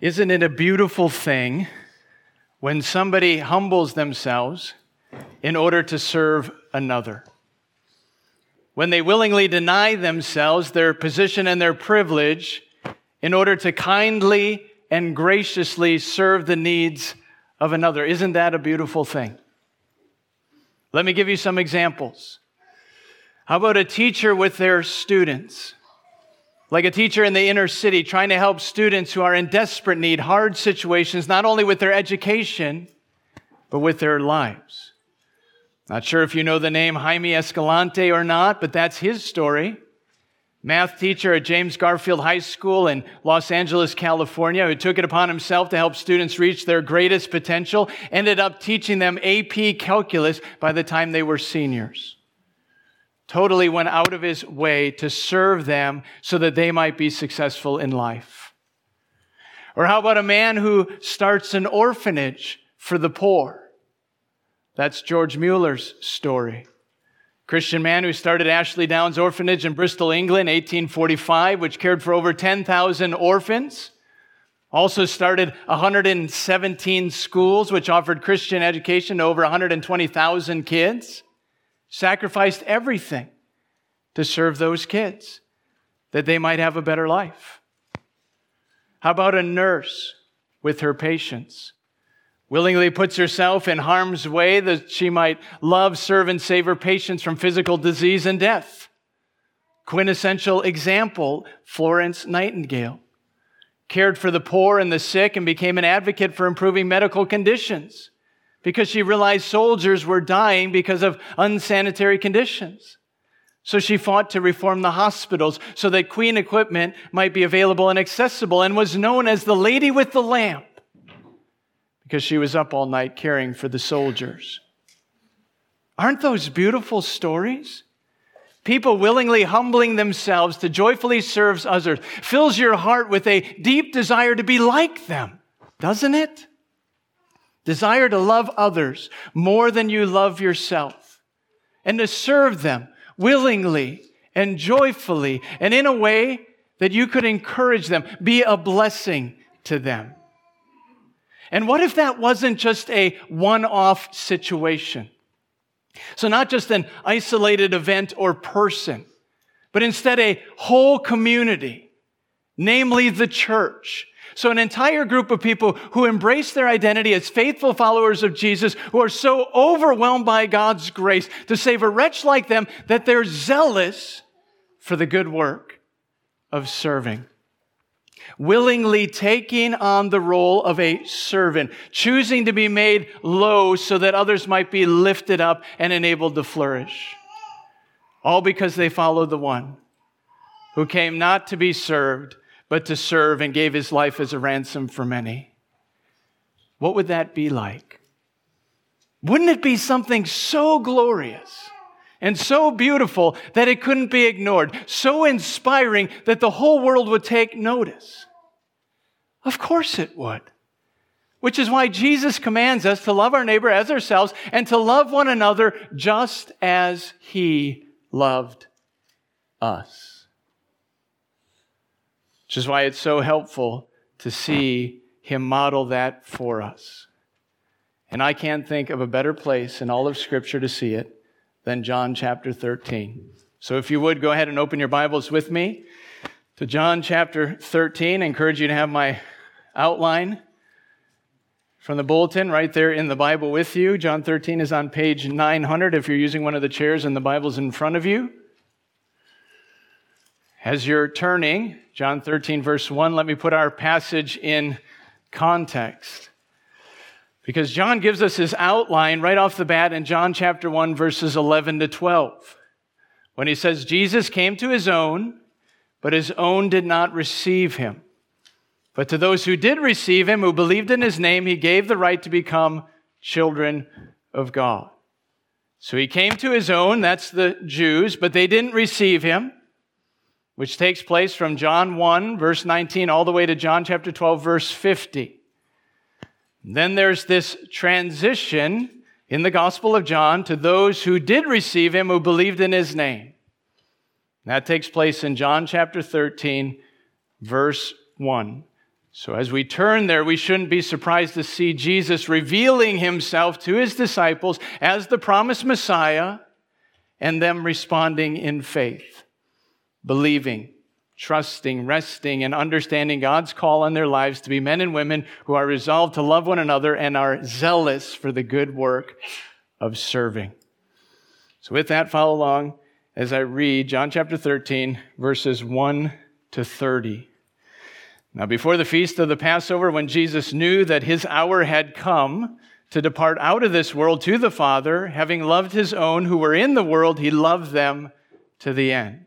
Isn't it a beautiful thing when somebody humbles themselves in order to serve another? When they willingly deny themselves their position and their privilege in order to kindly and graciously serve the needs of another. Isn't that a beautiful thing? Let me give you some examples. How about a teacher with their students? Like a teacher in the inner city trying to help students who are in desperate need, hard situations, not only with their education, but with their lives. Not sure if you know the name Jaime Escalante or not, but that's his story. Math teacher at James Garfield High School in Los Angeles, California, who took it upon himself to help students reach their greatest potential, ended up teaching them AP calculus by the time they were seniors totally went out of his way to serve them so that they might be successful in life. Or how about a man who starts an orphanage for the poor? That's George Mueller's story. Christian man who started Ashley Downs Orphanage in Bristol, England, 1845, which cared for over 10,000 orphans. Also started 117 schools, which offered Christian education to over 120,000 kids sacrificed everything to serve those kids that they might have a better life. How about a nurse with her patients? Willingly puts herself in harm's way that she might love, serve, and save her patients from physical disease and death. Quintessential example Florence Nightingale cared for the poor and the sick and became an advocate for improving medical conditions because she realized soldiers were dying because of unsanitary conditions. So she fought to reform the hospitals so that Queen equipment might be available and accessible and was known as the lady with the lamp because she was up all night caring for the soldiers. Aren't those beautiful stories? People willingly humbling themselves to joyfully serve others fills your heart with a deep desire to be like them, doesn't it? Desire to love others more than you love yourself and to serve them willingly and joyfully and in a way that you could encourage them, be a blessing to them. And what if that wasn't just a one off situation? So, not just an isolated event or person, but instead a whole community, namely the church, so, an entire group of people who embrace their identity as faithful followers of Jesus, who are so overwhelmed by God's grace to save a wretch like them that they're zealous for the good work of serving. Willingly taking on the role of a servant, choosing to be made low so that others might be lifted up and enabled to flourish. All because they follow the one who came not to be served, but to serve and gave his life as a ransom for many. What would that be like? Wouldn't it be something so glorious and so beautiful that it couldn't be ignored, so inspiring that the whole world would take notice? Of course it would. Which is why Jesus commands us to love our neighbor as ourselves and to love one another just as he loved us which is why it's so helpful to see him model that for us. And I can't think of a better place in all of Scripture to see it than John chapter 13. So if you would go ahead and open your Bibles with me to John chapter 13. I encourage you to have my outline from the bulletin right there in the Bible with you. John 13 is on page 900 if you're using one of the chairs and the Bible's in front of you. As you're turning, John 13, verse 1, let me put our passage in context. Because John gives us his outline right off the bat in John chapter 1, verses 11 to 12. When he says, Jesus came to his own, but his own did not receive him. But to those who did receive him, who believed in his name, he gave the right to become children of God. So he came to his own, that's the Jews, but they didn't receive him which takes place from John 1, verse 19, all the way to John chapter 12, verse 50. Then there's this transition in the Gospel of John to those who did receive him, who believed in his name. That takes place in John chapter 13, verse 1. So, as we turn there, we shouldn't be surprised to see Jesus revealing himself to his disciples as the promised Messiah and them responding in faith, believing, trusting, resting, and understanding God's call on their lives to be men and women who are resolved to love one another and are zealous for the good work of serving. So, with that, follow along as I read John chapter 13, verses 1 to 30. Now, before the feast of the Passover, when Jesus knew that his hour had come to depart out of this world to the Father, having loved his own who were in the world, he loved them to the end.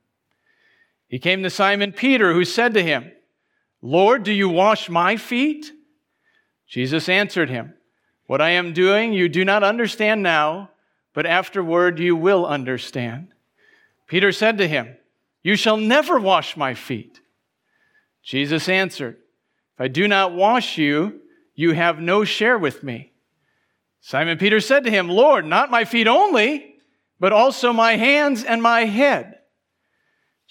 He came to Simon Peter, who said to him, Lord, do you wash my feet? Jesus answered him, What I am doing you do not understand now, but afterward you will understand. Peter said to him, You shall never wash my feet. Jesus answered, If I do not wash you, you have no share with me. Simon Peter said to him, Lord, not my feet only, but also my hands and my head.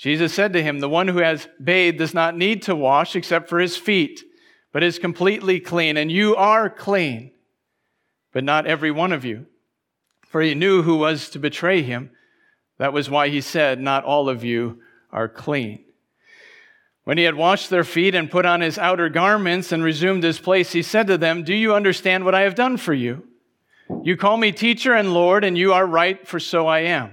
Jesus said to him, The one who has bathed does not need to wash except for his feet, but is completely clean, and you are clean, but not every one of you. For he knew who was to betray him. That was why he said, Not all of you are clean. When he had washed their feet and put on his outer garments and resumed his place, he said to them, Do you understand what I have done for you? You call me teacher and Lord, and you are right, for so I am.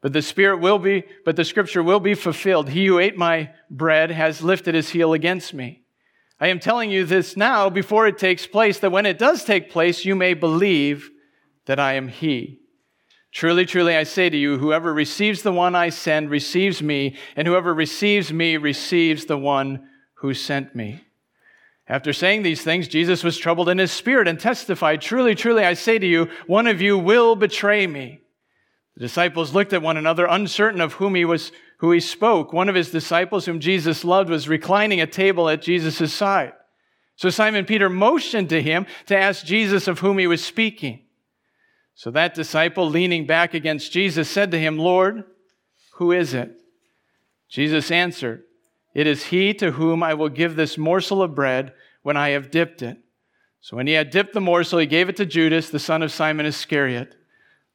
But the spirit will be, but the scripture will be fulfilled. He who ate my bread has lifted his heel against me. I am telling you this now before it takes place, that when it does take place, you may believe that I am he. Truly, truly, I say to you, whoever receives the one I send receives me, and whoever receives me receives the one who sent me. After saying these things, Jesus was troubled in his spirit and testified, Truly, truly, I say to you, one of you will betray me. The disciples looked at one another, uncertain of whom he was, who he spoke. One of his disciples, whom Jesus loved, was reclining at table at Jesus' side. So Simon Peter motioned to him to ask Jesus of whom he was speaking. So that disciple, leaning back against Jesus, said to him, Lord, who is it? Jesus answered, It is he to whom I will give this morsel of bread when I have dipped it. So when he had dipped the morsel, he gave it to Judas, the son of Simon Iscariot.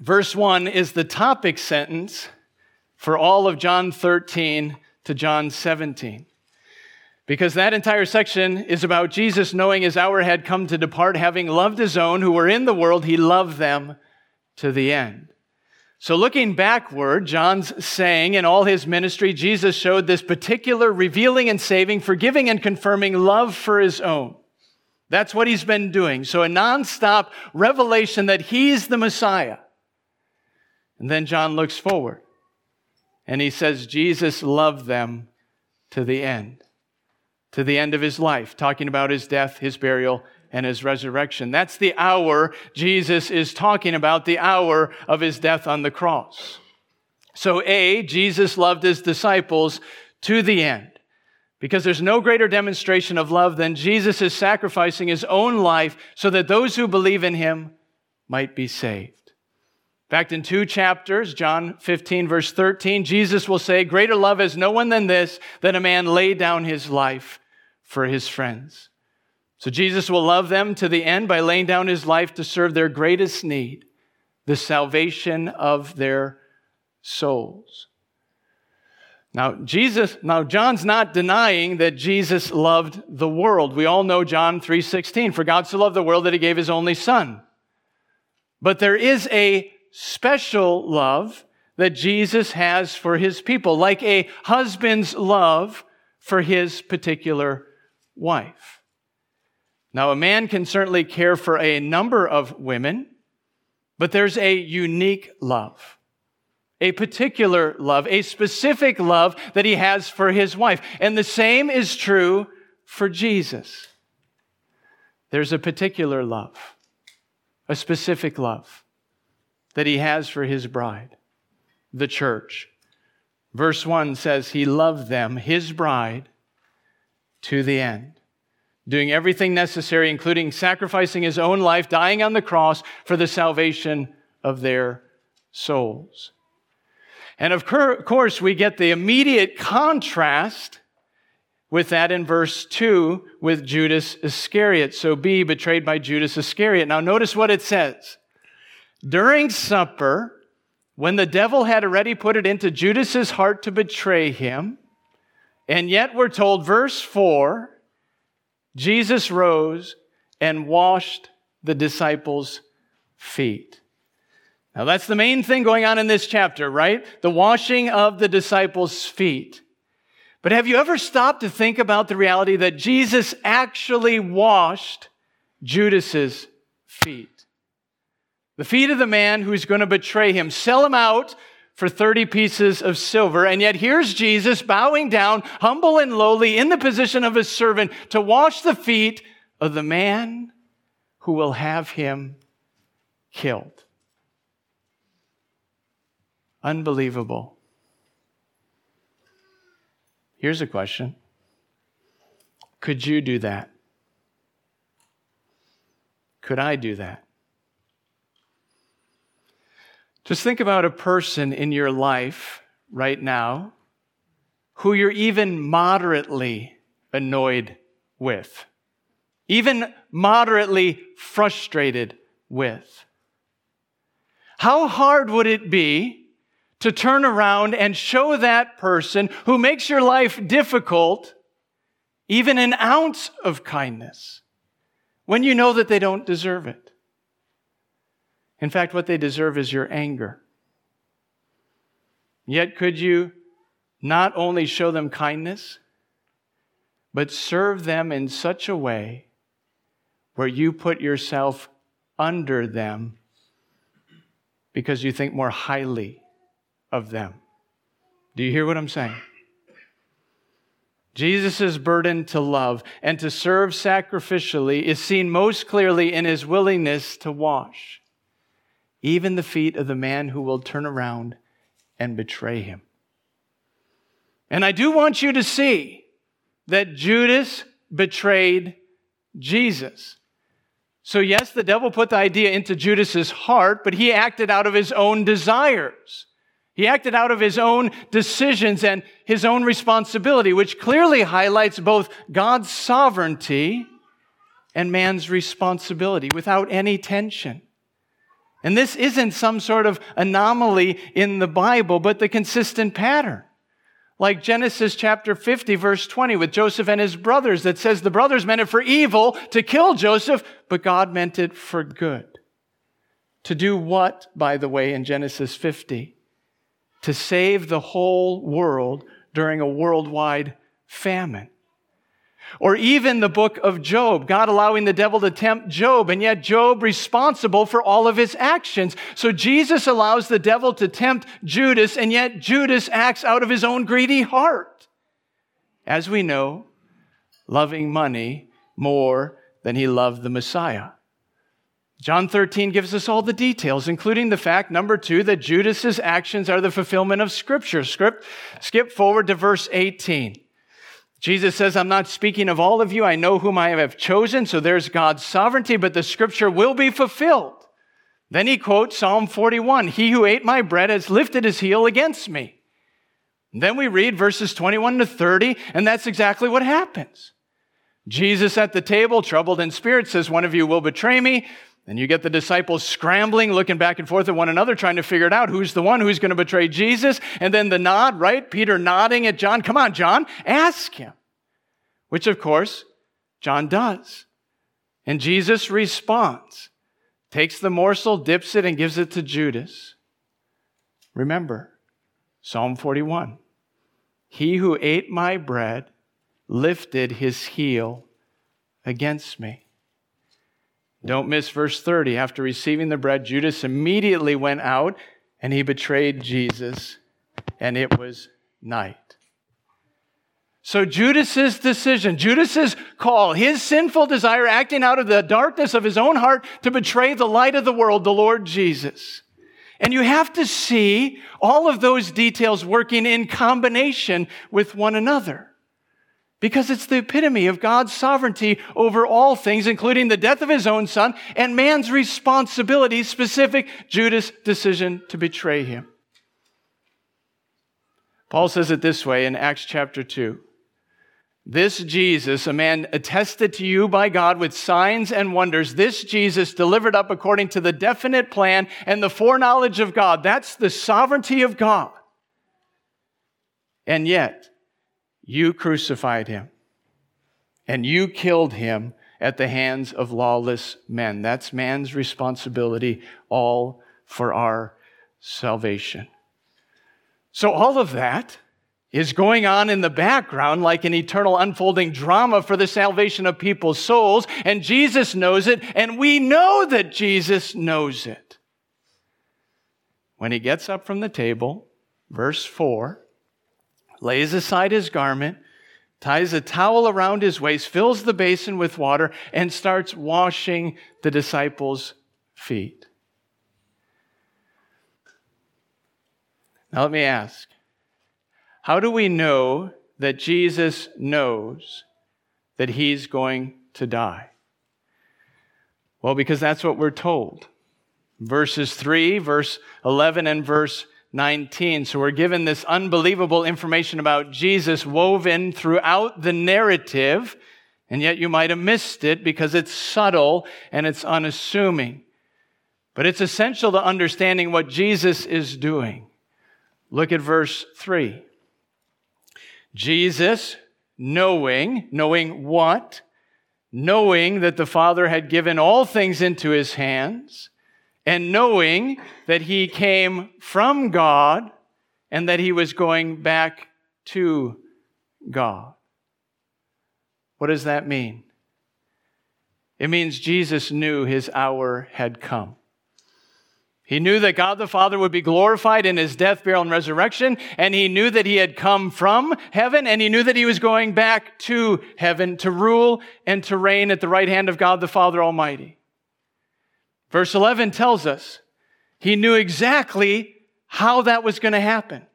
Verse 1 is the topic sentence for all of John 13 to John 17. Because that entire section is about Jesus knowing his hour had come to depart, having loved his own who were in the world, he loved them to the end. So, looking backward, John's saying in all his ministry, Jesus showed this particular revealing and saving, forgiving and confirming love for his own. That's what he's been doing. So, a nonstop revelation that he's the Messiah. And then John looks forward and he says, Jesus loved them to the end, to the end of his life, talking about his death, his burial, and his resurrection. That's the hour Jesus is talking about, the hour of his death on the cross. So, A, Jesus loved his disciples to the end. Because there's no greater demonstration of love than Jesus is sacrificing his own life so that those who believe in him might be saved. In fact, in two chapters, John 15, verse 13, Jesus will say, Greater love has no one than this, that a man lay down his life for his friends. So Jesus will love them to the end by laying down his life to serve their greatest need, the salvation of their souls. Now, Jesus, now John's not denying that Jesus loved the world. We all know John 3:16, for God so loved the world that he gave his only son. But there is a special love that Jesus has for his people, like a husband's love for his particular wife. Now, a man can certainly care for a number of women, but there's a unique love a particular love, a specific love that he has for his wife. And the same is true for Jesus. There's a particular love, a specific love that he has for his bride, the church. Verse 1 says, He loved them, his bride, to the end, doing everything necessary, including sacrificing his own life, dying on the cross for the salvation of their souls. And of course, we get the immediate contrast with that in verse 2 with Judas Iscariot. So be betrayed by Judas Iscariot. Now, notice what it says. During supper, when the devil had already put it into Judas's heart to betray him, and yet we're told, verse 4, Jesus rose and washed the disciples' feet. Now, that's the main thing going on in this chapter, right? The washing of the disciples' feet. But have you ever stopped to think about the reality that Jesus actually washed Judas's feet? The feet of the man who's going to betray him, sell him out for 30 pieces of silver. And yet here's Jesus bowing down, humble and lowly, in the position of a servant to wash the feet of the man who will have him killed. Unbelievable. Here's a question Could you do that? Could I do that? Just think about a person in your life right now who you're even moderately annoyed with, even moderately frustrated with. How hard would it be to turn around and show that person who makes your life difficult even an ounce of kindness when you know that they don't deserve it. In fact, what they deserve is your anger. Yet, could you not only show them kindness, but serve them in such a way where you put yourself under them because you think more highly of them. Do you hear what I'm saying? Jesus' burden to love and to serve sacrificially is seen most clearly in his willingness to wash even the feet of the man who will turn around and betray him. And I do want you to see that Judas betrayed Jesus. So, yes, the devil put the idea into Judas's heart, but he acted out of his own desires. He acted out of his own decisions and his own responsibility, which clearly highlights both God's sovereignty and man's responsibility without any tension. And this isn't some sort of anomaly in the Bible, but the consistent pattern. Like Genesis chapter 50, verse 20, with Joseph and his brothers, that says the brothers meant it for evil to kill Joseph, but God meant it for good. To do what, by the way, in Genesis 50? to save the whole world during a worldwide famine. Or even the book of Job, God allowing the devil to tempt Job, and yet Job responsible for all of his actions. So Jesus allows the devil to tempt Judas, and yet Judas acts out of his own greedy heart. As we know, loving money more than he loved the Messiah. John 13 gives us all the details, including the fact, number two, that Judas's actions are the fulfillment of Scripture. Script, skip forward to verse 18. Jesus says, I'm not speaking of all of you. I know whom I have chosen. So there's God's sovereignty, but the scripture will be fulfilled. Then he quotes Psalm 41 He who ate my bread has lifted his heel against me. And then we read verses 21 to 30, and that's exactly what happens. Jesus at the table, troubled in spirit, says, One of you will betray me. And you get the disciples scrambling, looking back and forth at one another, trying to figure it out who's the one who's going to betray Jesus. And then the nod, right? Peter nodding at John. Come on, John, ask him. Which, of course, John does. And Jesus responds, takes the morsel, dips it, and gives it to Judas. Remember, Psalm 41 He who ate my bread lifted his heel against me. Don't miss verse 30. After receiving the bread, Judas immediately went out and he betrayed Jesus, and it was night. So Judas's decision, Judas's call, his sinful desire acting out of the darkness of his own heart to betray the light of the world, the Lord Jesus. And you have to see all of those details working in combination with one another because it's the epitome of God's sovereignty over all things, including the death of his own son and man's responsibility, specific Judas' decision to betray him. Paul says it this way in Acts chapter 2. This Jesus, a man attested to you by God with signs and wonders, this Jesus delivered up according to the definite plan and the foreknowledge of God. That's the sovereignty of God. And yet, you crucified him, and you killed him at the hands of lawless men. That's man's responsibility, all for our salvation. So, all of that is going on in the background like an eternal unfolding drama for the salvation of people's souls, and Jesus knows it, and we know that Jesus knows it. When he gets up from the table, verse 4, lays aside his garment, ties a towel around his waist, fills the basin with water, and starts washing the disciples' feet. Now, let me ask how do we know that Jesus knows that he's going to die? Well, because that's what we're told. Verses 3, verse 11, and verse 19. So we're given this unbelievable information about Jesus woven throughout the narrative, and yet you might have missed it because it's subtle and it's unassuming. But it's essential to understanding what Jesus is doing. Look at verse 3. Jesus, knowing, knowing what? Knowing that the Father had given all things into his hands and knowing that he came from God and that he was going back to God. What does that mean? It means Jesus knew his hour had come. He knew that God the Father would be glorified in his death, burial, and resurrection, and he knew that he had come from heaven, and he knew that he was going back to heaven to rule and to reign at the right hand of God the Father Almighty. Verse 11 tells us he knew exactly how that was going to happen.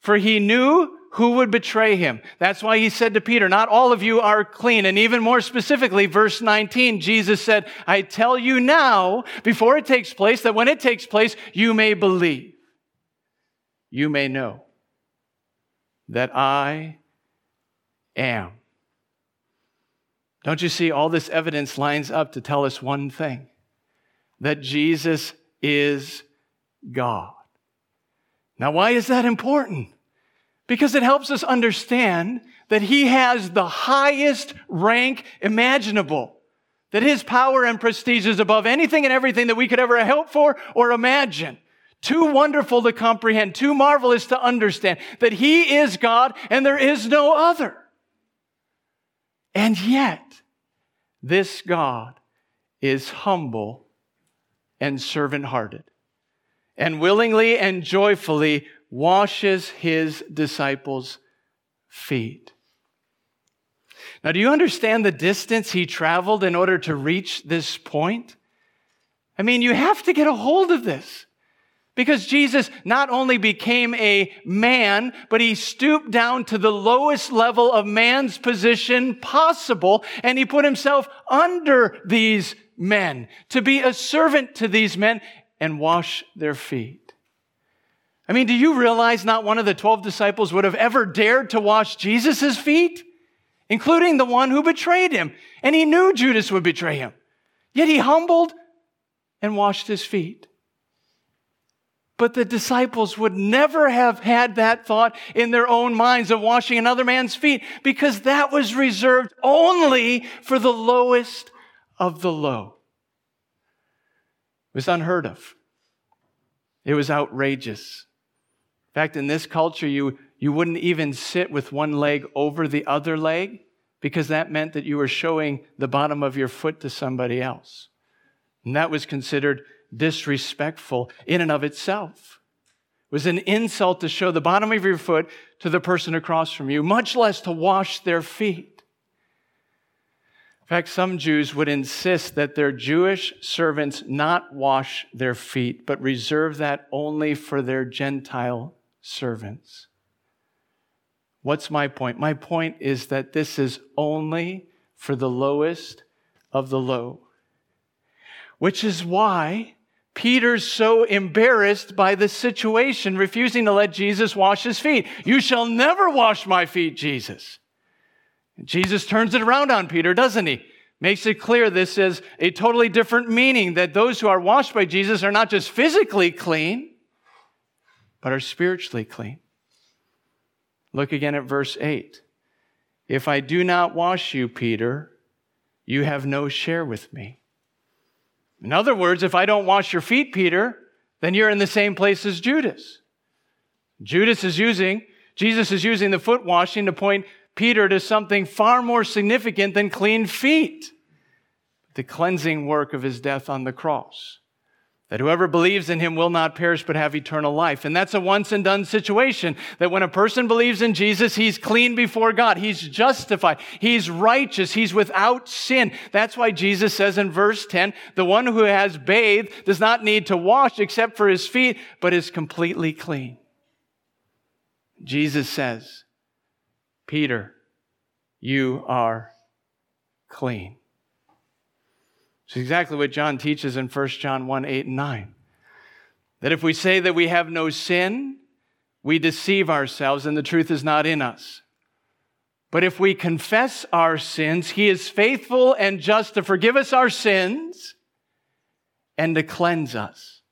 For he knew who would betray him. That's why he said to Peter, Not all of you are clean. And even more specifically, verse 19, Jesus said, I tell you now, before it takes place, that when it takes place, you may believe. You may know that I am. Don't you see, all this evidence lines up to tell us one thing that Jesus is God. Now, why is that important? Because it helps us understand that He has the highest rank imaginable, that His power and prestige is above anything and everything that we could ever hope for or imagine. Too wonderful to comprehend, too marvelous to understand that He is God and there is no other. And yet, this God is humble and servant hearted, and willingly and joyfully washes his disciples' feet. Now, do you understand the distance he traveled in order to reach this point? I mean, you have to get a hold of this. Because Jesus not only became a man, but he stooped down to the lowest level of man's position possible, and he put himself under these men to be a servant to these men and wash their feet. I mean, do you realize not one of the 12 disciples would have ever dared to wash Jesus' feet, including the one who betrayed him? And he knew Judas would betray him. Yet he humbled and washed his feet. But the disciples would never have had that thought in their own minds of washing another man's feet because that was reserved only for the lowest of the low. It was unheard of. It was outrageous. In fact, in this culture, you, you wouldn't even sit with one leg over the other leg because that meant that you were showing the bottom of your foot to somebody else. And that was considered disrespectful in and of itself. It was an insult to show the bottom of your foot to the person across from you, much less to wash their feet. In fact, some Jews would insist that their Jewish servants not wash their feet, but reserve that only for their Gentile servants. What's my point? My point is that this is only for the lowest of the low, which is why Peter's so embarrassed by the situation, refusing to let Jesus wash his feet. You shall never wash my feet, Jesus. Jesus turns it around on Peter, doesn't he? Makes it clear this is a totally different meaning that those who are washed by Jesus are not just physically clean, but are spiritually clean. Look again at verse 8. If I do not wash you, Peter, you have no share with me. In other words, if I don't wash your feet, Peter, then you're in the same place as Judas. Judas is using, Jesus is using the foot washing to point Peter to something far more significant than clean feet the cleansing work of his death on the cross that whoever believes in him will not perish but have eternal life. And that's a once and done situation. That when a person believes in Jesus, he's clean before God. He's justified. He's righteous. He's without sin. That's why Jesus says in verse 10, the one who has bathed does not need to wash except for his feet, but is completely clean. Jesus says, Peter, you are clean. It's exactly what John teaches in 1 John 1 8 and 9. That if we say that we have no sin, we deceive ourselves and the truth is not in us. But if we confess our sins, he is faithful and just to forgive us our sins and to cleanse us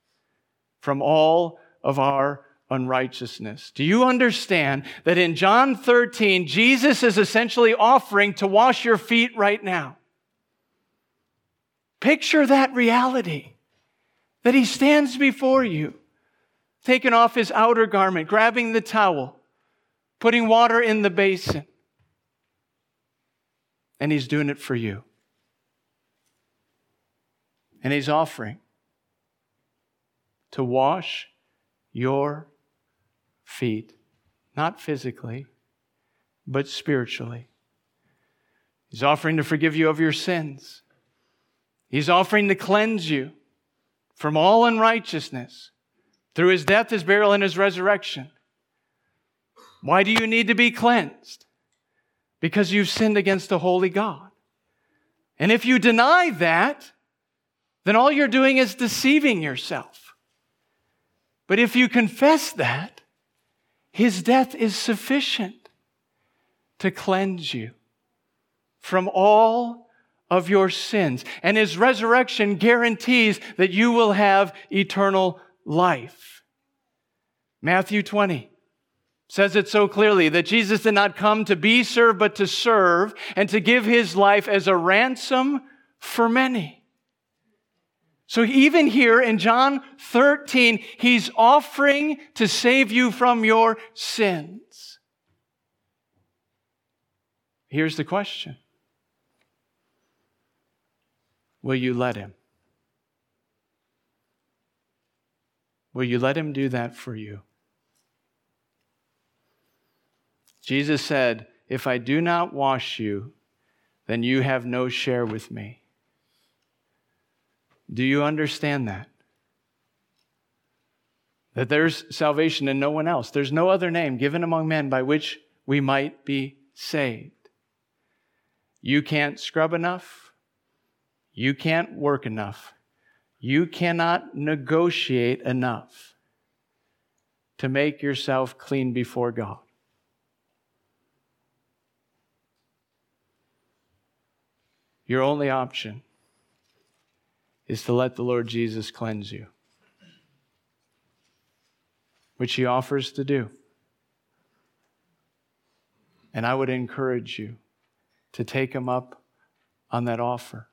from all of our unrighteousness. Do you understand that in John 13, Jesus is essentially offering to wash your feet right now? Picture that reality that he stands before you, taking off his outer garment, grabbing the towel, putting water in the basin, and he's doing it for you. And he's offering to wash your feet, not physically, but spiritually. He's offering to forgive you of your sins. He's offering to cleanse you from all unrighteousness through his death, his burial, and his resurrection. Why do you need to be cleansed? Because you've sinned against a holy God. And if you deny that, then all you're doing is deceiving yourself. But if you confess that, his death is sufficient to cleanse you from all of your sins. And his resurrection guarantees that you will have eternal life. Matthew 20 says it so clearly that Jesus did not come to be served, but to serve and to give his life as a ransom for many. So even here in John 13, he's offering to save you from your sins. Here's the question Will you let Him? Will you let Him do that for you? Jesus said, If I do not wash you, then you have no share with me. Do you understand that? that there's salvation in no one else. There's no other name given among men by which we might be saved. You can't scrub enough. You can't work enough. You cannot negotiate enough to make yourself clean before God. Your only option is to let the Lord Jesus cleanse you, which He offers to do. And I would encourage you to take Him up on that offer.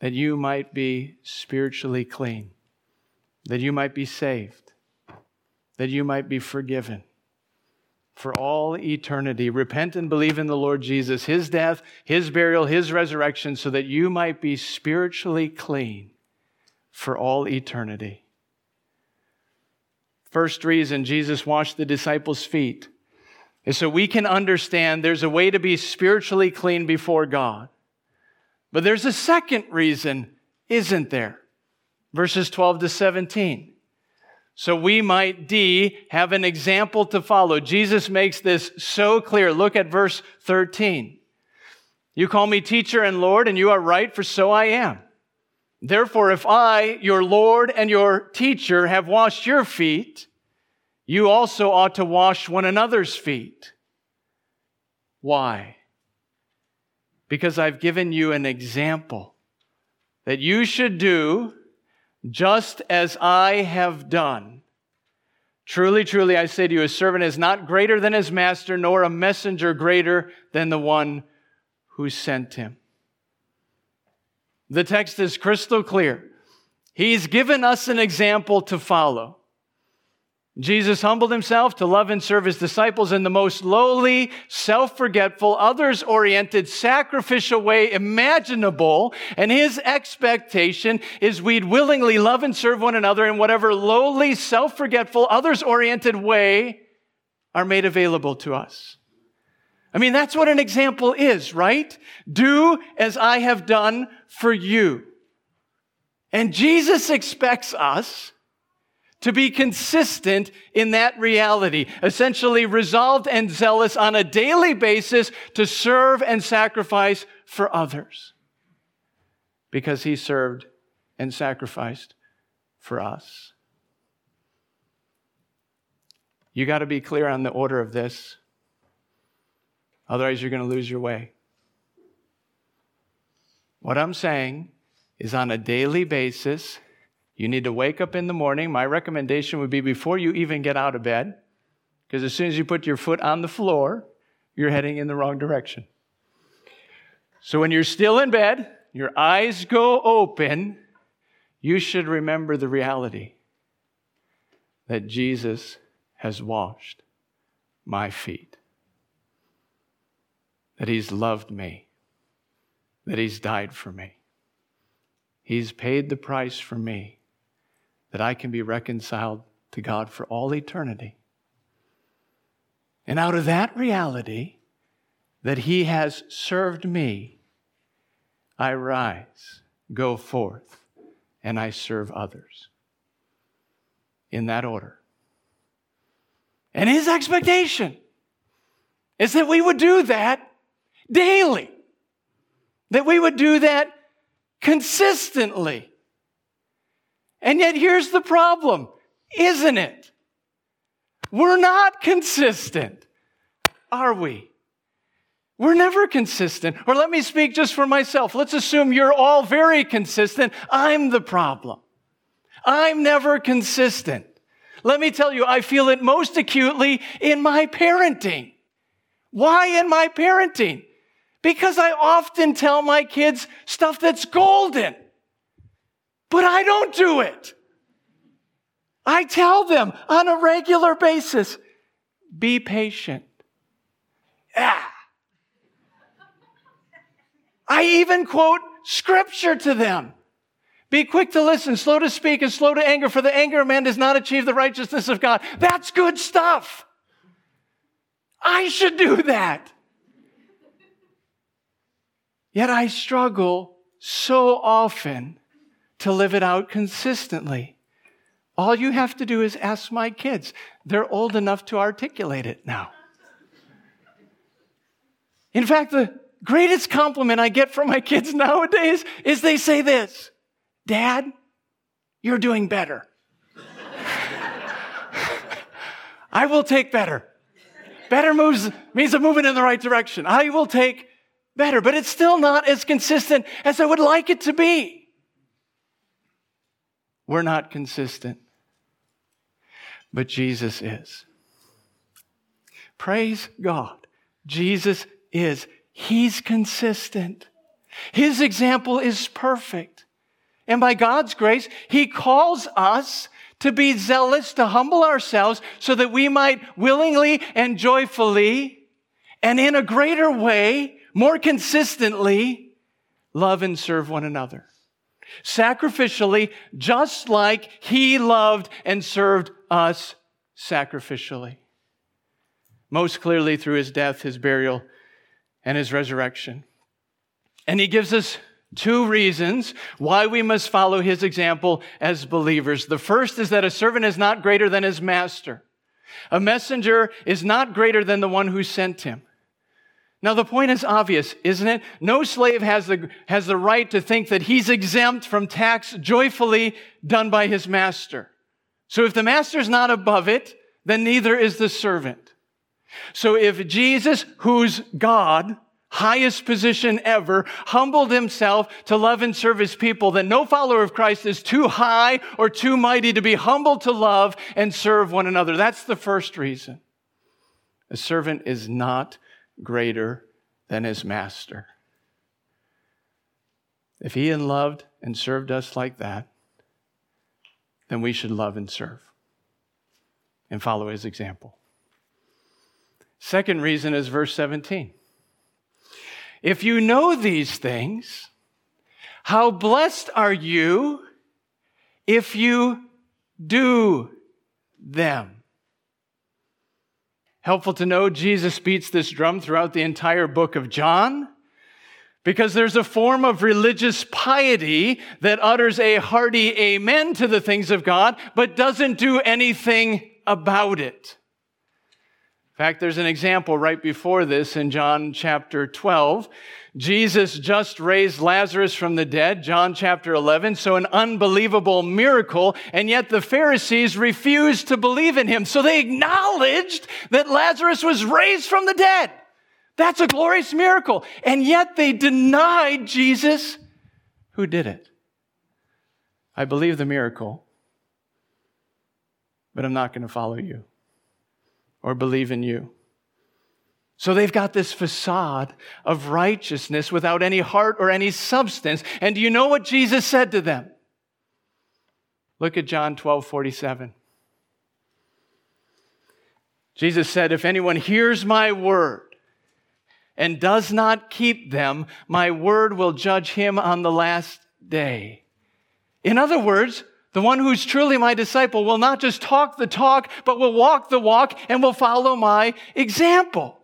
That you might be spiritually clean, that you might be saved, that you might be forgiven for all eternity. Repent and believe in the Lord Jesus, his death, his burial, his resurrection, so that you might be spiritually clean for all eternity. First reason Jesus washed the disciples' feet is so we can understand there's a way to be spiritually clean before God. But there's a second reason, isn't there? Verses 12 to 17. So we might, D, have an example to follow. Jesus makes this so clear. Look at verse 13. You call me teacher and Lord, and you are right, for so I am. Therefore, if I, your Lord and your teacher, have washed your feet, you also ought to wash one another's feet. Why? Because I've given you an example that you should do just as I have done. Truly, truly, I say to you, a servant is not greater than his master, nor a messenger greater than the one who sent him. The text is crystal clear. He's given us an example to follow. Jesus humbled himself to love and serve his disciples in the most lowly, self-forgetful, others-oriented, sacrificial way imaginable. And his expectation is we'd willingly love and serve one another in whatever lowly, self-forgetful, others-oriented way are made available to us. I mean, that's what an example is, right? Do as I have done for you. And Jesus expects us to be consistent in that reality, essentially resolved and zealous on a daily basis to serve and sacrifice for others. Because he served and sacrificed for us. You got to be clear on the order of this. Otherwise, you're going to lose your way. What I'm saying is on a daily basis, you need to wake up in the morning. My recommendation would be before you even get out of bed, because as soon as you put your foot on the floor, you're heading in the wrong direction. So when you're still in bed, your eyes go open, you should remember the reality that Jesus has washed my feet, that He's loved me, that He's died for me, He's paid the price for me that I can be reconciled to God for all eternity. And out of that reality, that He has served me, I rise, go forth, and I serve others. In that order. And His expectation is that we would do that daily, that we would do that consistently. And yet, here's the problem, isn't it? We're not consistent, are we? We're never consistent. Or let me speak just for myself. Let's assume you're all very consistent. I'm the problem. I'm never consistent. Let me tell you, I feel it most acutely in my parenting. Why in my parenting? Because I often tell my kids stuff that's golden. But I don't do it. I tell them on a regular basis, be patient. Ah. I even quote scripture to them. Be quick to listen, slow to speak, and slow to anger, for the anger of man does not achieve the righteousness of God. That's good stuff. I should do that. Yet I struggle so often to live it out consistently. All you have to do is ask my kids. They're old enough to articulate it now. In fact, the greatest compliment I get from my kids nowadays is they say this Dad, you're doing better. I will take better. Better moves means I'm moving in the right direction. I will take better, but it's still not as consistent as I would like it to be. We're not consistent, but Jesus is. Praise God. Jesus is. He's consistent. His example is perfect. And by God's grace, He calls us to be zealous, to humble ourselves so that we might willingly and joyfully and in a greater way, more consistently, love and serve one another. Sacrificially, just like he loved and served us sacrificially. Most clearly through his death, his burial, and his resurrection. And he gives us Two reasons why we must follow his example as believers. The first is that a servant is not greater than his master. A messenger is not greater than the one who sent him. Now, the point is obvious, isn't it? No slave has the, has the right to think that he's exempt from tax joyfully done by his master. So if the master's not above it, then neither is the servant. So if Jesus, who's God, highest position ever, humbled himself to love and serve his people, then no follower of Christ is too high or too mighty to be humbled to love and serve one another. That's the first reason. A servant is not greater than his master. If he had loved and served us like that, then we should love and serve and follow his example. Second reason is verse 17. If you know these things, how blessed are you if you do them? Helpful to know Jesus beats this drum throughout the entire book of John because there's a form of religious piety that utters a hearty amen to the things of God, but doesn't do anything about it. In fact, there's an example right before this in John chapter 12. Jesus just raised Lazarus from the dead, John chapter 11, so an unbelievable miracle, and yet the Pharisees refused to believe in him. So they acknowledged that Lazarus was raised from the dead. That's a glorious miracle. And yet they denied Jesus who did it. I believe the miracle, but I'm not going to follow you or believe in you. So they've got this facade of righteousness without any heart or any substance. And do you know what Jesus said to them? Look at John 12 47. Jesus said, If anyone hears my word and does not keep them, my word will judge him on the last day. In other words, the one who's truly my disciple will not just talk the talk, but will walk the walk and will follow my example.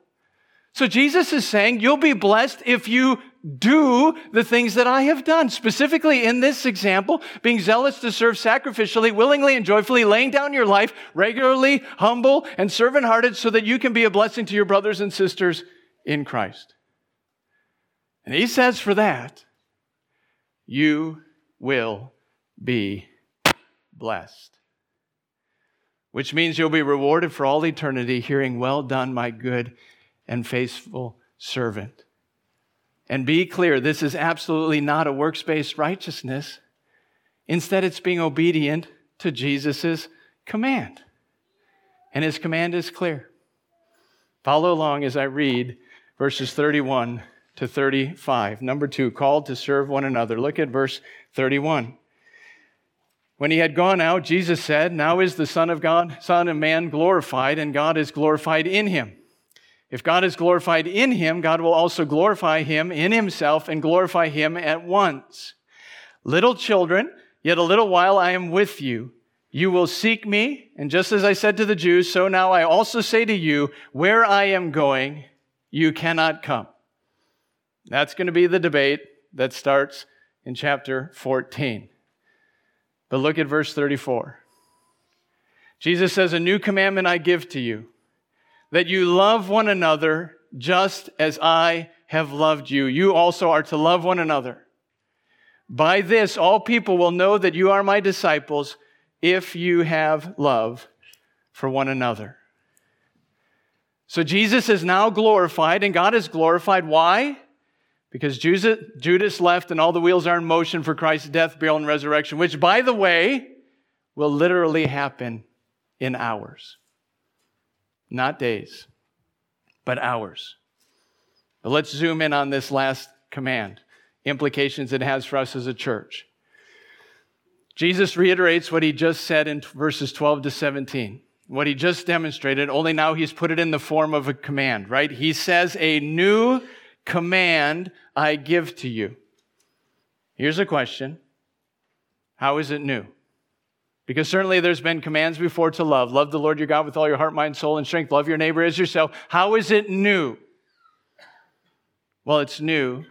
So Jesus is saying, you'll be blessed if you do the things that I have done. Specifically in this example, being zealous to serve sacrificially, willingly and joyfully, laying down your life regularly, humble and servant hearted so that you can be a blessing to your brothers and sisters in Christ. And he says for that, you will be blessed. Which means you'll be rewarded for all eternity hearing, Well done, my good and faithful servant. And be clear, this is absolutely not a works based righteousness. Instead, it's being obedient to Jesus' command. And his command is clear. Follow along as I read verses 31 to 35. Number two, called to serve one another. Look at verse 31. When he had gone out, Jesus said, Now is the Son of God, Son of Man glorified, and God is glorified in him. If God is glorified in him, God will also glorify him in himself and glorify him at once. Little children, yet a little while I am with you. You will seek me, and just as I said to the Jews, so now I also say to you, where I am going, you cannot come. That's going to be the debate that starts in chapter 14. But look at verse 34. Jesus says, A new commandment I give to you, that you love one another just as I have loved you. You also are to love one another. By this, all people will know that you are my disciples if you have love for one another. So Jesus is now glorified and God is glorified. Why? Because Judas left and all the wheels are in motion for Christ's death, burial, and resurrection, which, by the way, will literally happen in hours. Not days, but hours. But let's zoom in on this last command, implications it has for us as a church. Jesus reiterates what he just said in verses 12 to 17 what he just demonstrated, only now he's put it in the form of a command, right? He says, A new command I give to you. Here's a question How is it new? Because certainly there's been commands before to love. Love the Lord your God with all your heart, mind, soul, and strength. Love your neighbor as yourself. How is it new? Well, it's new,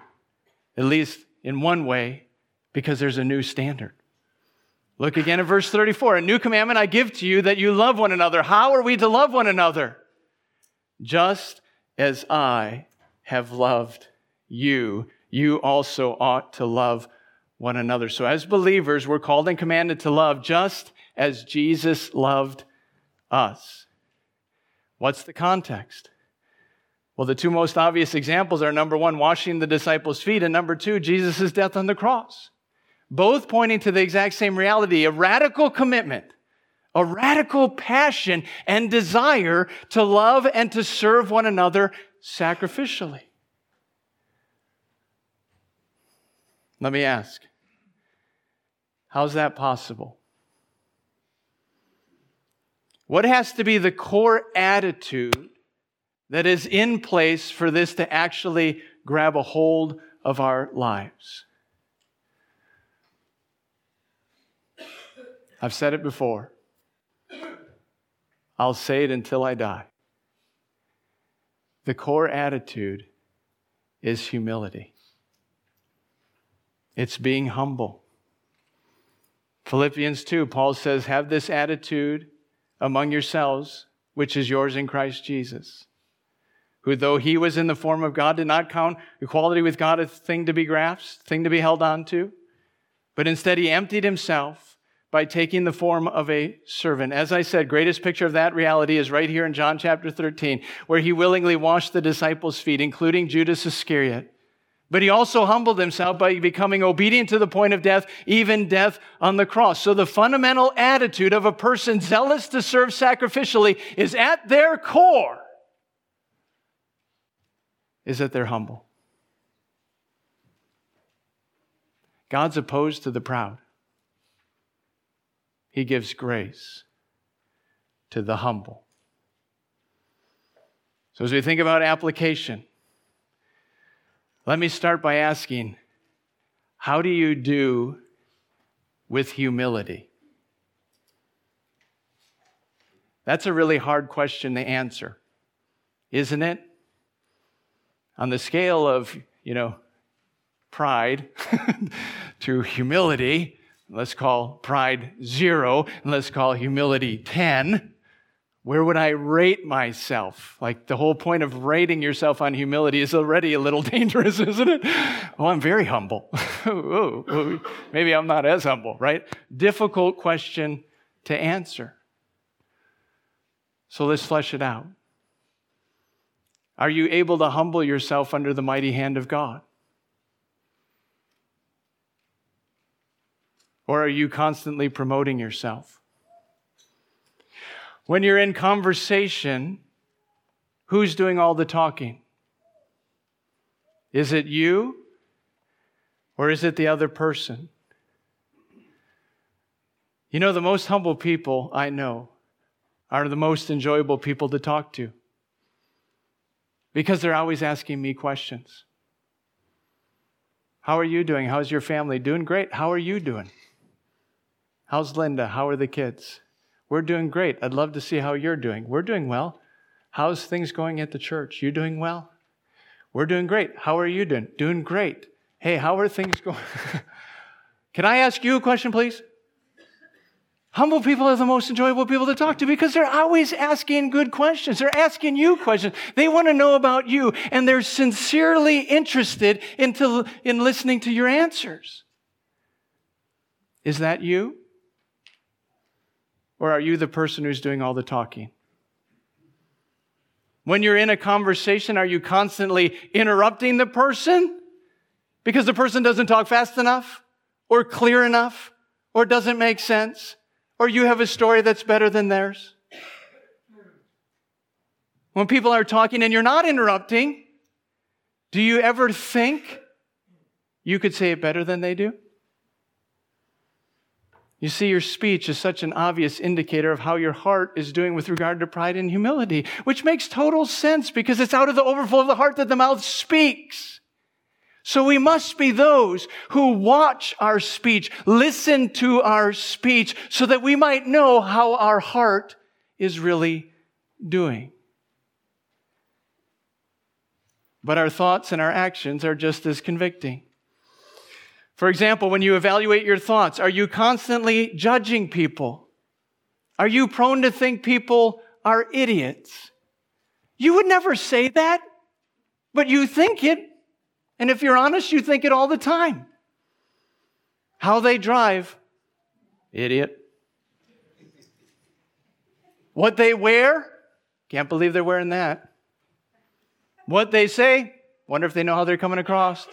at least in one way, because there's a new standard. Look again at verse 34. A new commandment I give to you that you love one another. How are we to love one another? Just as I have loved you, you also ought to love one another. So, as believers, we're called and commanded to love just as Jesus loved us. What's the context? Well, the two most obvious examples are number one, washing the disciples' feet, and number two, Jesus' death on the cross both pointing to the exact same reality a radical commitment, a radical passion and desire to love and to serve one another sacrificially. Let me ask how's that possible? What has to be the core attitude that is in place for this to actually grab a hold of our lives? I've said it before. I'll say it until I die. The core attitude is humility, it's being humble. Philippians 2, Paul says, Have this attitude among yourselves, which is yours in Christ Jesus, who, though he was in the form of God, did not count equality with God a thing to be grasped, thing to be held on to, but instead he emptied himself by taking the form of a servant. As I said, greatest picture of that reality is right here in John chapter 13, where he willingly washed the disciples' feet, including Judas Iscariot. But he also humbled himself by becoming obedient to the point of death, even death on the cross. So the fundamental attitude of a person zealous to serve sacrificially is at their core is that they're humble. God's opposed to the proud. He gives grace to the humble. So, as we think about application, let me start by asking how do you do with humility? That's a really hard question to answer, isn't it? On the scale of, you know, pride to humility, Let's call pride zero, and let's call humility 10. Where would I rate myself? Like the whole point of rating yourself on humility is already a little dangerous, isn't it? Oh, I'm very humble. maybe I'm not as humble, right? Difficult question to answer. So let's flesh it out. Are you able to humble yourself under the mighty hand of God? Or are you constantly promoting yourself? When you're in conversation, who's doing all the talking? Is it you or is it the other person? You know, the most humble people I know are the most enjoyable people to talk to because they're always asking me questions. How are you doing? How's your family? Doing great. How are you doing? How's Linda? How are the kids? We're doing great. I'd love to see how you're doing. We're doing well. How's things going at the church? You doing well? We're doing great. How are you doing? Doing great. Hey, how are things going? Can I ask you a question, please? Humble people are the most enjoyable people to talk to because they're always asking good questions. They're asking you questions. They want to know about you and they're sincerely interested into, in listening to your answers. Is that you? Or are you the person who's doing all the talking? When you're in a conversation, are you constantly interrupting the person because the person doesn't talk fast enough or clear enough or doesn't make sense or you have a story that's better than theirs? When people are talking and you're not interrupting, do you ever think you could say it better than they do? You see, your speech is such an obvious indicator of how your heart is doing with regard to pride and humility, which makes total sense because it's out of the overflow of the heart that the mouth speaks. So we must be those who watch our speech, listen to our speech, so that we might know how our heart is really doing. But our thoughts and our actions are just as convicting. For example, when you evaluate your thoughts, are you constantly judging people? Are you prone to think people are idiots? You would never say that, but you think it. And if you're honest, you think it all the time. How they drive, idiot. What they wear, can't believe they're wearing that. What they say, wonder if they know how they're coming across.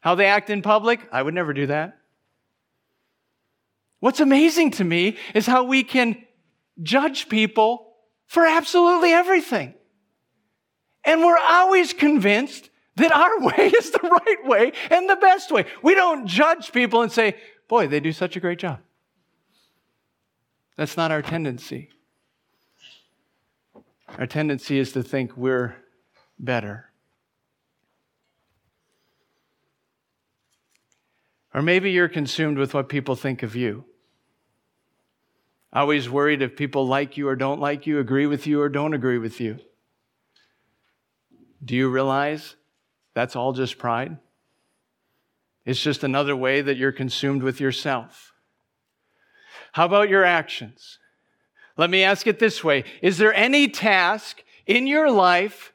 How they act in public, I would never do that. What's amazing to me is how we can judge people for absolutely everything. And we're always convinced that our way is the right way and the best way. We don't judge people and say, boy, they do such a great job. That's not our tendency. Our tendency is to think we're better. Or maybe you're consumed with what people think of you. Always worried if people like you or don't like you, agree with you or don't agree with you. Do you realize that's all just pride? It's just another way that you're consumed with yourself. How about your actions? Let me ask it this way Is there any task in your life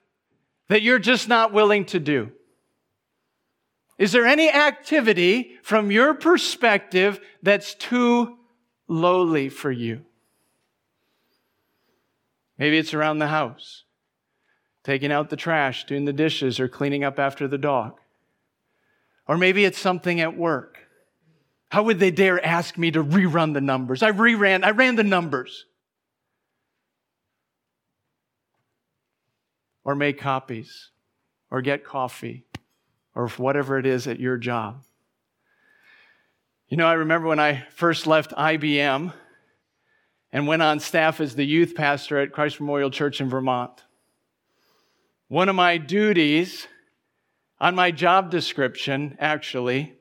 that you're just not willing to do? Is there any activity from your perspective that's too lowly for you? Maybe it's around the house, taking out the trash, doing the dishes, or cleaning up after the dog. Or maybe it's something at work. How would they dare ask me to rerun the numbers? I reran, I ran the numbers. Or make copies, or get coffee, or whatever it is at your job. You know, I remember when I first left IBM and went on staff as the youth pastor at Christ Memorial Church in Vermont. One of my duties on my job description, actually,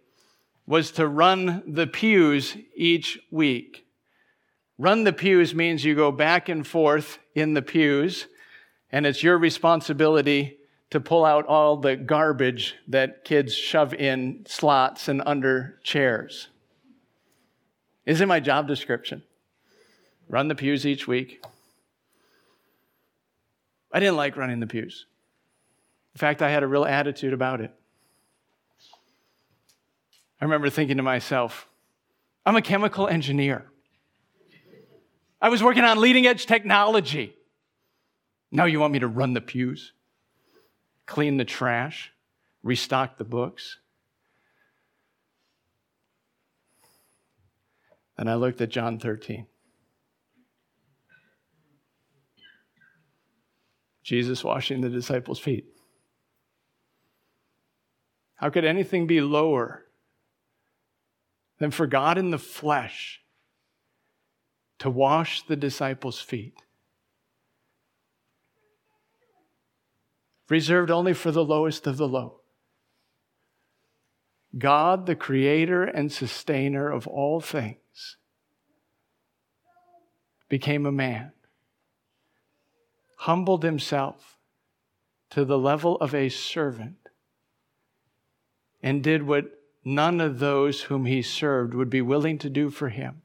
was to run the pews each week. Run the pews means you go back and forth in the pews, and it's your responsibility to pull out all the garbage that kids shove in slots and under chairs. Is in my job description. Run the pews each week. I didn't like running the pews. In fact, I had a real attitude about it. I remember thinking to myself, I'm a chemical engineer. I was working on leading edge technology. Now you want me to run the pews? Clean the trash, restock the books. And I looked at John 13. Jesus washing the disciples' feet. How could anything be lower than for God in the flesh to wash the disciples' feet? Reserved only for the lowest of the low. God, the creator and sustainer of all things, became a man, humbled himself to the level of a servant, and did what none of those whom he served would be willing to do for him.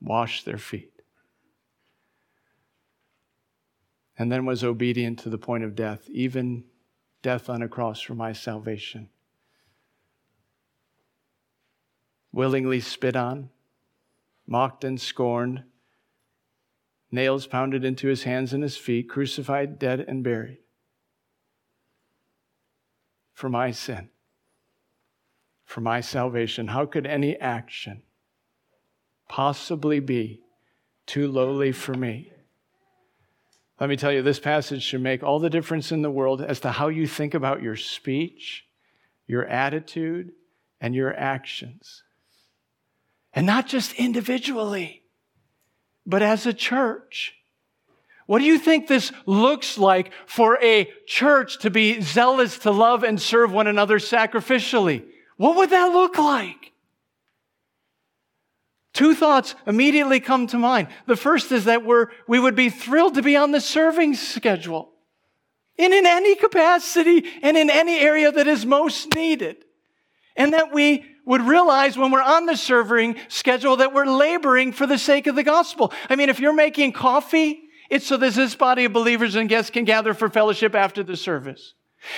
wash their feet, and then was obedient to the point of death, even death on a cross for my salvation. Willingly spit on, mocked and scorned, nails pounded into his hands and his feet, crucified, dead, and buried for my sin, for my salvation. How could any action possibly be too lowly for me? Let me tell you, this passage should make all the difference in the world as to how you think about your speech, your attitude, and your actions. And not just individually, but as a church. What do you think this looks like for a church to be zealous to love and serve one another sacrificially? What would that look like? Two thoughts immediately come to mind. The first is that we're, we would be thrilled to be on the serving schedule. And in any capacity and in any area that is most needed. And that we would realize when we're on the serving schedule that we're laboring for the sake of the gospel. I mean, if you're making coffee, it's so that this body of believers and guests can gather for fellowship after the service.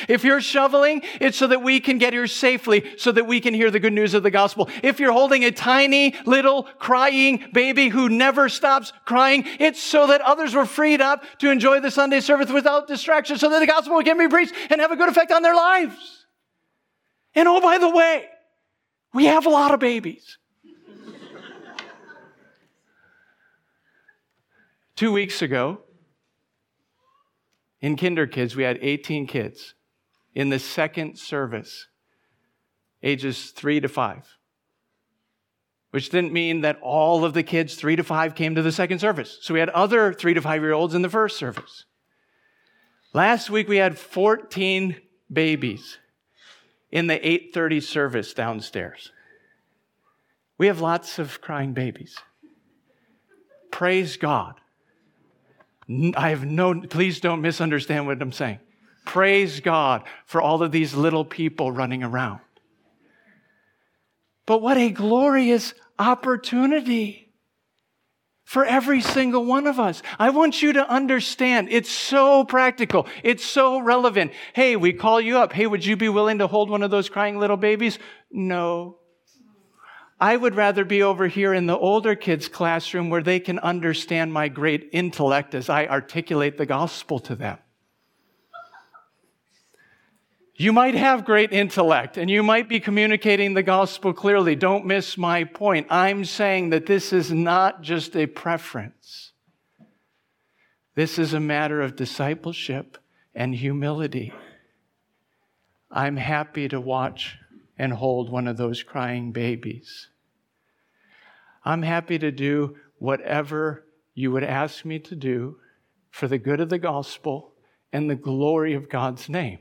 If you're shoveling, it's so that we can get here safely, so that we can hear the good news of the gospel. If you're holding a tiny little crying baby who never stops crying, it's so that others were freed up to enjoy the Sunday service without distraction, so that the gospel can be preached and have a good effect on their lives. And oh, by the way, we have a lot of babies. Two weeks ago, in Kinder Kids, we had 18 kids in the second service, ages three to five, which didn't mean that all of the kids three to five came to the second service. So we had other three to five year olds in the first service. Last week we had 14 babies in the 8:30 service downstairs. We have lots of crying babies. Praise God. I have no please don't misunderstand what I'm saying. Praise God for all of these little people running around. But what a glorious opportunity for every single one of us. I want you to understand it's so practical. It's so relevant. Hey, we call you up. Hey, would you be willing to hold one of those crying little babies? No. I would rather be over here in the older kids' classroom where they can understand my great intellect as I articulate the gospel to them. You might have great intellect and you might be communicating the gospel clearly. Don't miss my point. I'm saying that this is not just a preference. This is a matter of discipleship and humility. I'm happy to watch and hold one of those crying babies. I'm happy to do whatever you would ask me to do for the good of the gospel and the glory of God's name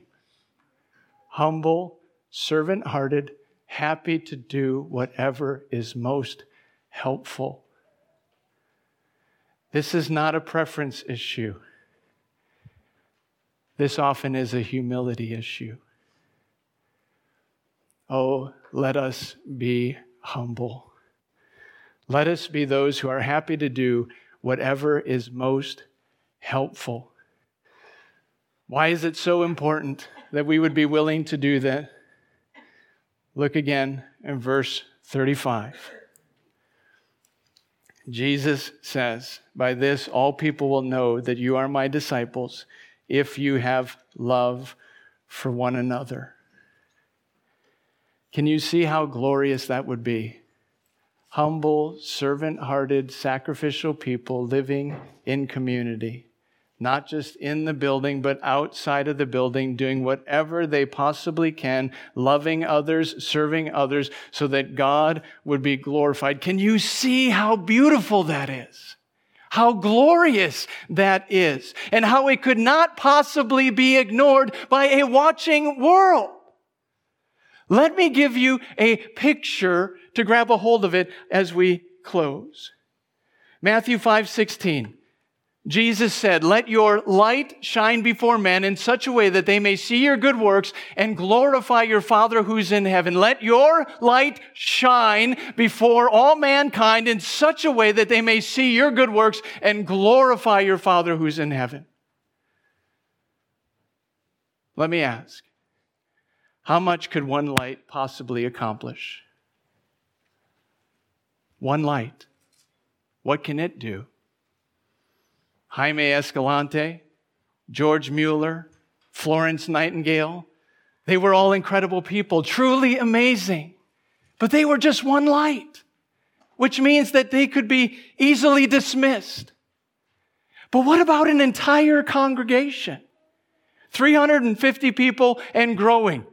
humble, servant hearted, happy to do whatever is most helpful. This is not a preference issue. This often is a humility issue. Oh, let us be humble. Let us be those who are happy to do whatever is most helpful. Why is it so important that we would be willing to do that? Look again in verse 35. Jesus says, By this all people will know that you are my disciples if you have love for one another. Can you see how glorious that would be? Humble, servant hearted, sacrificial people living in community not just in the building, but outside of the building, doing whatever they possibly can, loving others, serving others, so that God would be glorified. Can you see how beautiful that is? How glorious that is, and how it could not possibly be ignored by a watching world. Let me give you a picture to grab a hold of it as we close. Matthew 5 16. Jesus said, Let your light shine before men in such a way that they may see your good works and glorify your Father who's in heaven. Let your light shine before all mankind in such a way that they may see your good works and glorify your Father who's in heaven. Let me ask, how much could one light possibly accomplish? One light. What can it do? Jaime Escalante, George Mueller, Florence Nightingale. They were all incredible people, truly amazing. But they were just one light, which means that they could be easily dismissed. But what about an entire congregation? 350 people and growing.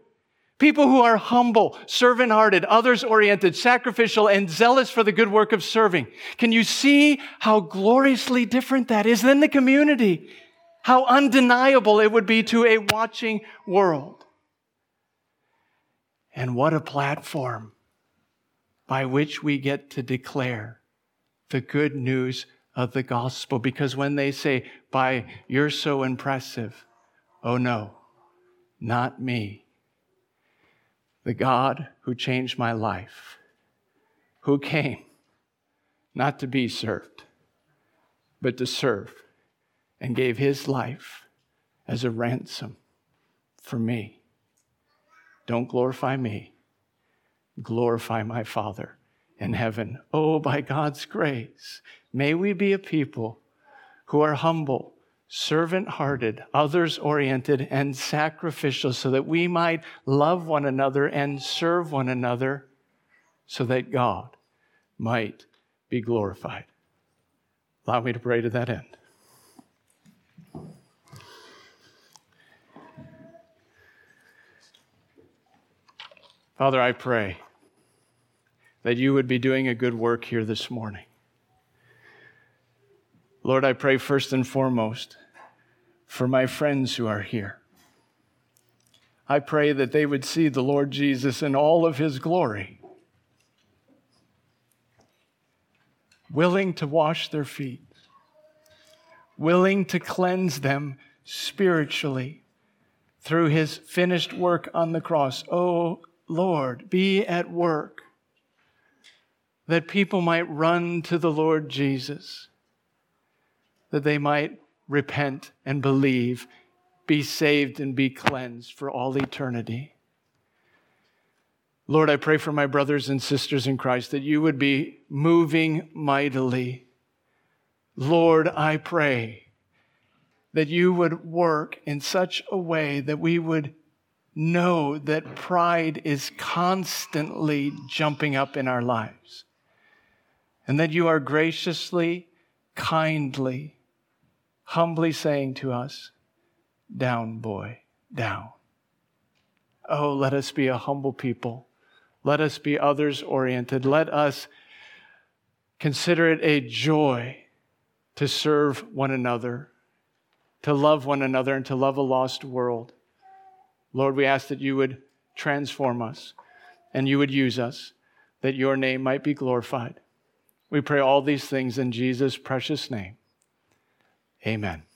People who are humble, servant hearted, others oriented, sacrificial, and zealous for the good work of serving. Can you see how gloriously different that is than the community? How undeniable it would be to a watching world. And what a platform by which we get to declare the good news of the gospel. Because when they say, by you're so impressive, oh no, not me the God who changed my life, who came not to be served, but to serve, and gave his life as a ransom for me. Don't glorify me, glorify my Father in heaven. Oh, by God's grace, may we be a people who are humble servant hearted, others oriented, and sacrificial, so that we might love one another and serve one another, so that God might be glorified. Allow me to pray to that end. Father, I pray that you would be doing a good work here this morning. Lord, I pray first and foremost for my friends who are here. I pray that they would see the Lord Jesus in all of his glory, willing to wash their feet, willing to cleanse them spiritually through his finished work on the cross. Oh, Lord, be at work that people might run to the Lord Jesus that they might repent and believe, be saved and be cleansed for all eternity. Lord, I pray for my brothers and sisters in Christ that you would be moving mightily. Lord, I pray that you would work in such a way that we would know that pride is constantly jumping up in our lives and that you are graciously, kindly, humbly saying to us, Down, boy, down. Oh, let us be a humble people. Let us be others oriented. Let us consider it a joy to serve one another, to love one another, and to love a lost world. Lord, we ask that you would transform us and you would use us, that your name might be glorified. We pray all these things in Jesus' precious name. Amen.